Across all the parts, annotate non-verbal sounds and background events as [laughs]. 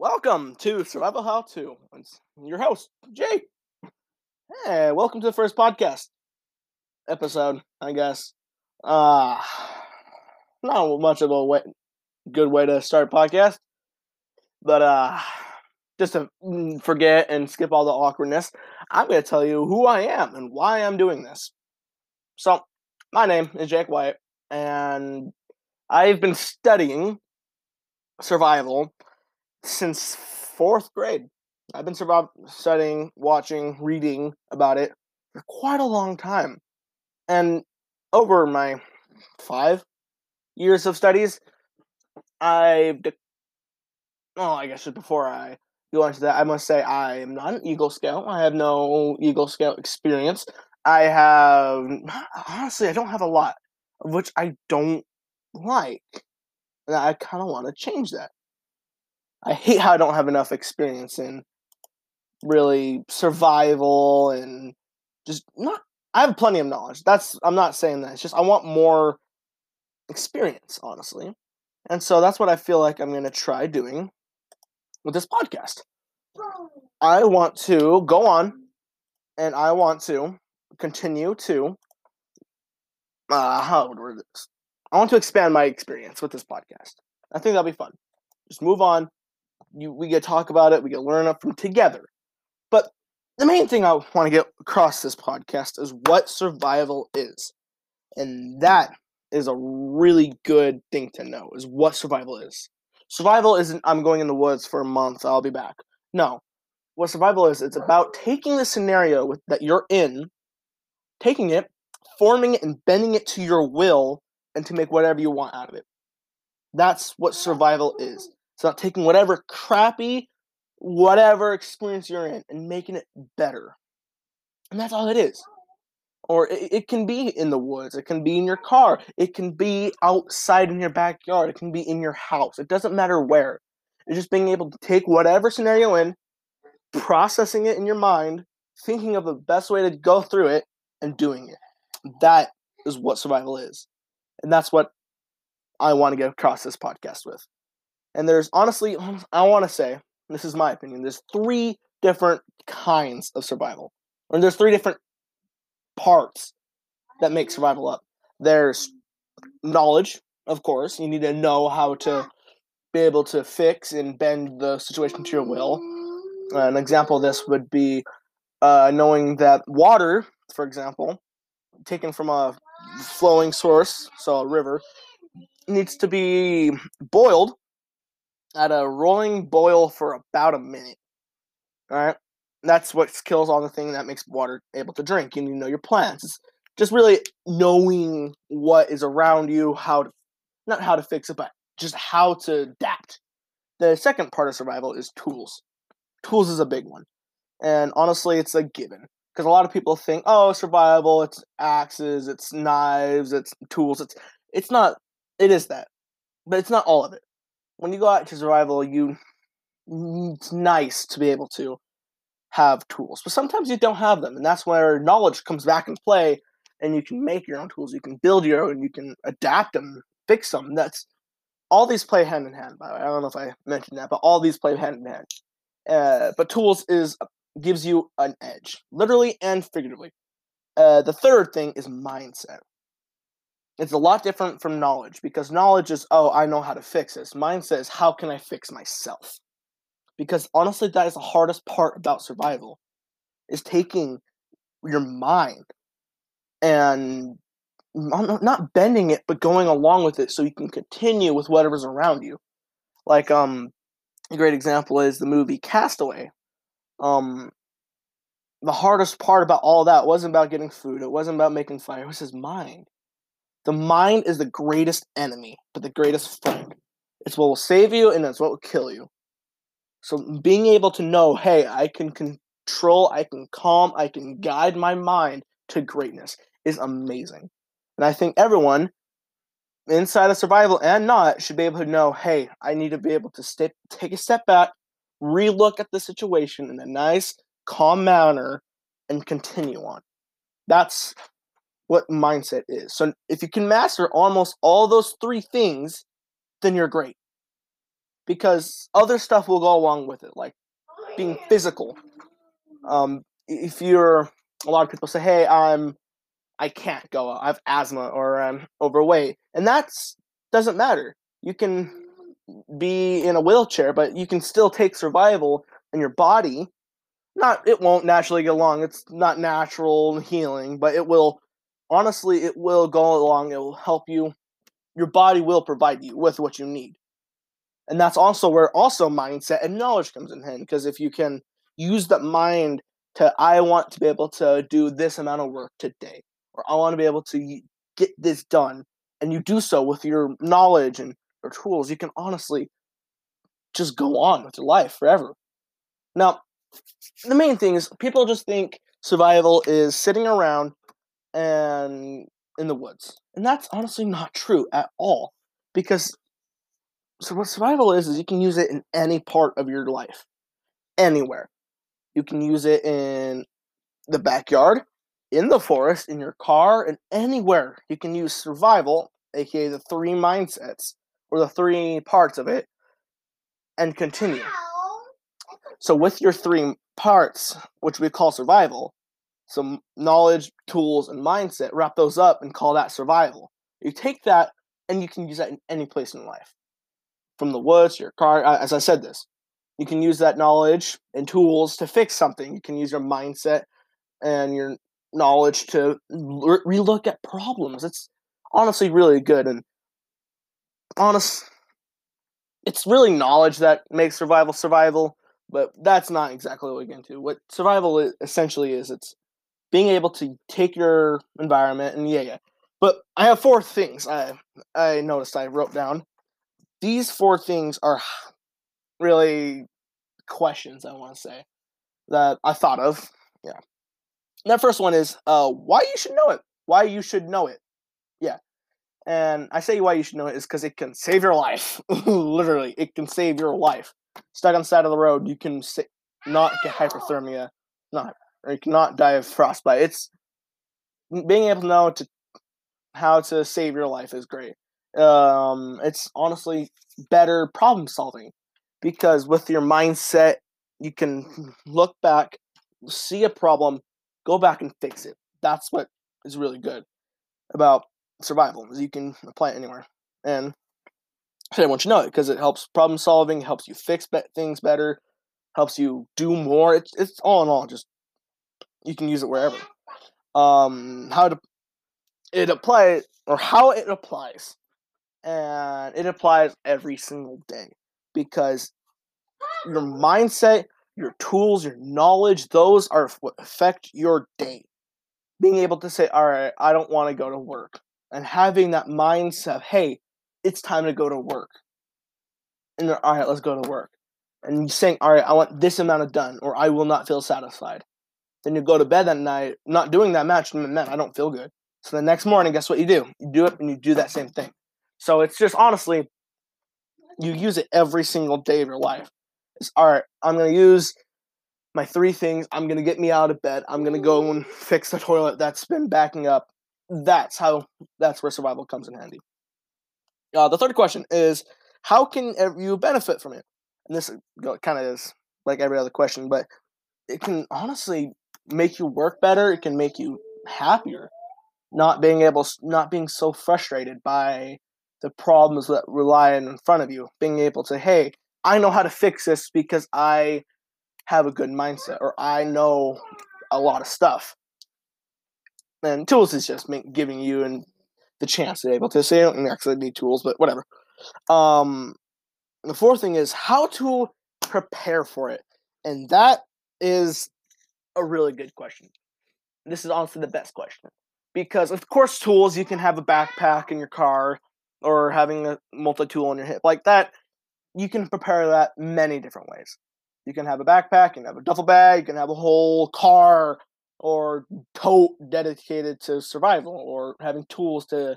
welcome to Survival How To. It's your host, Jay. Hey, welcome to the first podcast episode, I guess. Uh not much of a way, good way to start a podcast, but uh just to mm, forget and skip all the awkwardness, I'm going to tell you who I am and why I'm doing this. So, my name is Jake White, and I've been studying survival since fourth grade. I've been studying, watching, reading about it for quite a long time. And over my five years of studies, I've. De- oh, I guess just before I go into that, I must say I am not an Eagle Scout. I have no Eagle Scout experience. I have. Honestly, I don't have a lot, which I don't like. And I kind of want to change that. I hate how I don't have enough experience in really survival and just not I have plenty of knowledge. That's I'm not saying that. It's just I want more experience, honestly. And so that's what I feel like I'm going to try doing with this podcast. I want to go on and I want to continue to uh how would word this? I want to expand my experience with this podcast. I think that'll be fun. Just move on, you we get to talk about it, we get learn from together. But the main thing I want to get across this podcast is what survival is. And that is a really good thing to know is what survival is. Survival isn't I'm going in the woods for a month, I'll be back. No. What survival is, it's about taking the scenario with, that you're in, taking it, forming it and bending it to your will and to make whatever you want out of it. That's what survival is. It's not taking whatever crappy, whatever experience you're in and making it better. And that's all it is. Or it, it, can be in the woods, it can be in your car, it can be outside in your backyard, it can be in your house. It doesn't matter where. It's just being able to take whatever scenario in, processing it in your mind, thinking of the best way to go through it, and doing it. That is what survival is. And that's what I want to get across this podcast with. And there's honestly, [sighs] I want to say, this is my opinion, there's three different kinds of survival. Or there's three different parts that make survival up. There's knowledge, of course. You need to know how to be able to fix and bend the situation to your will. Uh, an example of this would be uh, knowing that water, for example, taken from a flowing source, so a river, needs to be boiled at a rolling boil for about a minute. All right, that's what kills all the thing that makes water able to drink. And you know your plants. It's just really knowing what is around you, how to not how to fix it, but just how to adapt. The second part of survival is tools. Tools is a big one, and honestly, it's a given because a lot of people think, oh, survival, it's axes, it's knives, it's tools. It's it's not. It is that, but it's not all of it when you go out to survival, you it's nice to be able to have tools, but sometimes you don't have them, and that's where knowledge comes back into play. And you can make your own tools, you can build your own, you can adapt them, fix them. That's all these play hand in hand. By the way, I don't know if I mentioned that, but all these play hand in hand. Uh, but tools is gives you an edge, literally and figuratively. Uh, the third thing is mindset. It's a lot different from knowledge because knowledge is, oh, I know how to fix this. Mine says, how can I fix myself? Because honestly, that is the hardest part about survival is taking your mind and not bending it, but going along with it so you can continue with whatever's around you. Like, um, a great example is the movie Castaway. Um, the hardest part about all that wasn't about getting food, it wasn't about making fire, it was his mind. The mind is the greatest enemy, but the greatest friend. It's what will save you and it's what will kill you. So being able to know, hey, I can control, I can calm, I can guide my mind to greatness is amazing. And I think everyone inside of survival and not should be able to know, hey, I need to be able to step, take a step back, relook at the situation in a nice, calm manner, and continue on. That's what mindset is. So if you can master almost all those three things, then you're great. because other stuff will go along with it, like being physical. Um, if you're a lot of people say, "Hey, I'm I can't go. I have asthma or I'm overweight," and that's doesn't matter. You can be in a wheelchair, but you can still take survival and your body. Not it won't naturally get along. It's not natural healing, but it will honestly it will go along. It will help you. Your body will provide you with what you need. And that's also where also mindset and knowledge comes in hand. Because if you can use that mind to I want to be able to do this amount of work today, or I want to be able to get this done, and you do so with your knowledge and your tools, you can honestly just go on with your life forever. Now, the main thing is people just think survival is sitting around and in the woods. And that's honestly not true at all. Because so what survival is is you can use it in any part of your life. Anywhere. You can use it in the backyard, in the forest, in your car, and anywhere. You can use survival, aka the three mindsets, or the three parts of it, and continue. So, with your three parts, which we call survival, some knowledge, tools, and mindset, wrap those up and call that survival. You take that and you can use that in any place in life. From the woods, your car, uh, as I said this, you can use that knowledge and tools to fix something. You can use your mindset and your knowledge to relook at problems. It's honestly really good and honest it's really knowledge that makes survival survival, but that's not exactly what we get into. What survival essentially is, it's being able to take your environment and yeah, yeah. But I have four things I I noticed I wrote down. These four things are really questions I want to say that I thought of. Yeah. that first one is uh why you should know it. Why you should know it. Yeah. And I say why you should know it is because it can save your life. [laughs] Literally, it can save your life. Stuck on the side of the road, you can sa- not get hypothermia, not you cannot die of frostbite. It's being able to know to how to save your life is great. Um, it's honestly better problem solving because with your mindset, you can look back, see a problem, go back and fix it. That's what is really good about survival is you can apply it anywhere. And I want you to know it because it helps problem solving, helps you fix be- things better, helps you do more. It's it's all in all just you can use it wherever. Um, how to it apply or how it applies, and it applies every single day because your mindset, your tools, your knowledge, those are what affect your day. Being able to say, all right, I don't want to go to work and having that mindset hey, it's time to go to work. And all right, let's go to work. And saying, all right, I want this amount of done, or I will not feel satisfied. Then you go to bed that night, not doing that match, I don't feel good. So the next morning, guess what you do? You do it and you do that same thing. So it's just honestly, you use it every single day of your life. It's all right, I'm gonna use my three things. I'm gonna get me out of bed. I'm gonna go and [laughs] fix the toilet that's been backing up that's how that's where survival comes in handy. Uh, the third question is how can you benefit from it? And this kind of is like every other question, but it can honestly make you work better. It can make you happier, not being able, not being so frustrated by the problems that rely in front of you. Being able to, hey, I know how to fix this because I have a good mindset, or I know a lot of stuff and tools is just giving you and the chance to be able to say you don't actually need tools, but whatever. Um, the fourth thing is how to prepare for it, and that is a really good question. This is honestly the best question because, of course, tools you can have a backpack in your car or having a multi-tool on your hip like that. You can prepare that many different ways. You can have a backpack, you can have a duffel bag, you can have a whole car or tote dedicated to survival or having tools to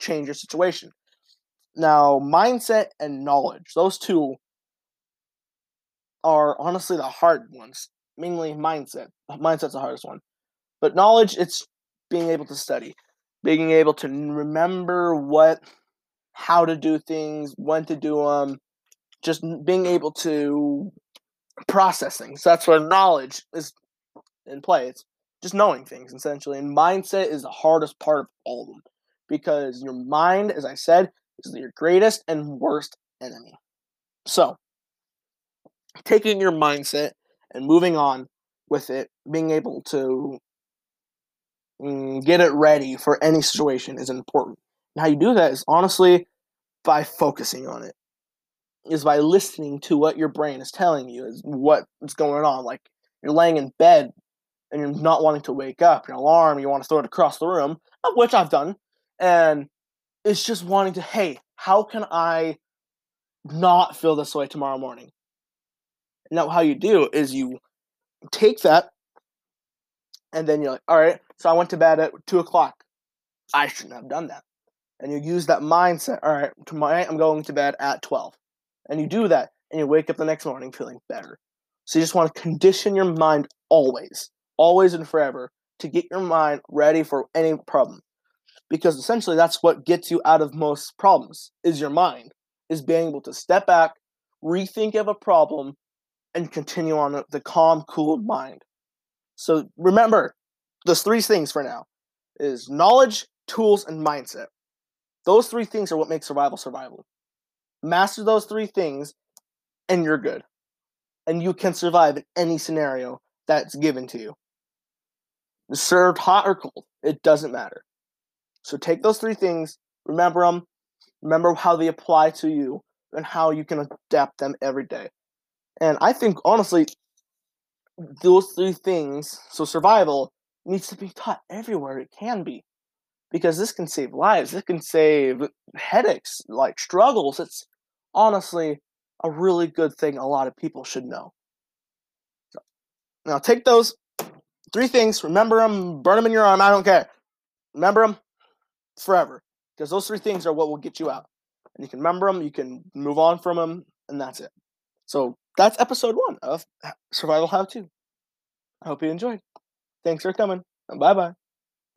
change your situation. Now, mindset and knowledge, those two are honestly the hard ones. Mainly mindset. Mindset's the hardest one. But knowledge, it's being able to study, being able to remember what, how to do things, when to do them, just being able to process things. That's where knowledge is in play. It's just knowing things essentially. And mindset is the hardest part of all of them because your mind, as I said, is your greatest and worst enemy. So, taking your mindset and moving on with it, being able to mm, get it ready for any situation is important. And how you do that is honestly by focusing on it, is by listening to what your brain is telling you, is what's going on. Like you're laying in bed and you're not wanting to wake up, your alarm, you want to throw it across the room, which I've done, and it's just wanting to, hey, how can I not feel this way tomorrow morning? Now, how you do is you take that, and then you're like, all right, so I went to bed at two o'clock. I shouldn't have done that. And you use that mindset, all right, tonight I'm going to bed at 12. And you do that, and you wake up the next morning feeling better. So you just want to condition your mind always, always and forever, to get your mind ready for any problem. Because essentially that's what gets you out of most problems is your mind, is being able to step back, rethink of a problem, and continue on the calm, cool mind. So remember, those three things for now is knowledge, tools, and mindset. Those three things are what make survival survival. Master those three things, and you're good. And you can survive in any scenario that's given to you. Served hot or cold, it doesn't matter. So take those three things, remember them, remember how they apply to you, and how you can adapt them every day. And I think, honestly, those three things, so survival, needs to be taught everywhere it can be. Because this can save lives, this can save headaches, like struggles. It's honestly a really good thing a lot of people should know. So, now take those three things, remember them, burn them in your arm, I don't care. Remember them forever. Because those three things are what will get you out. And you can remember them, you can move on from them, and that's it. So that's episode one of Survival How To. I hope you enjoyed. Thanks for coming. Bye bye.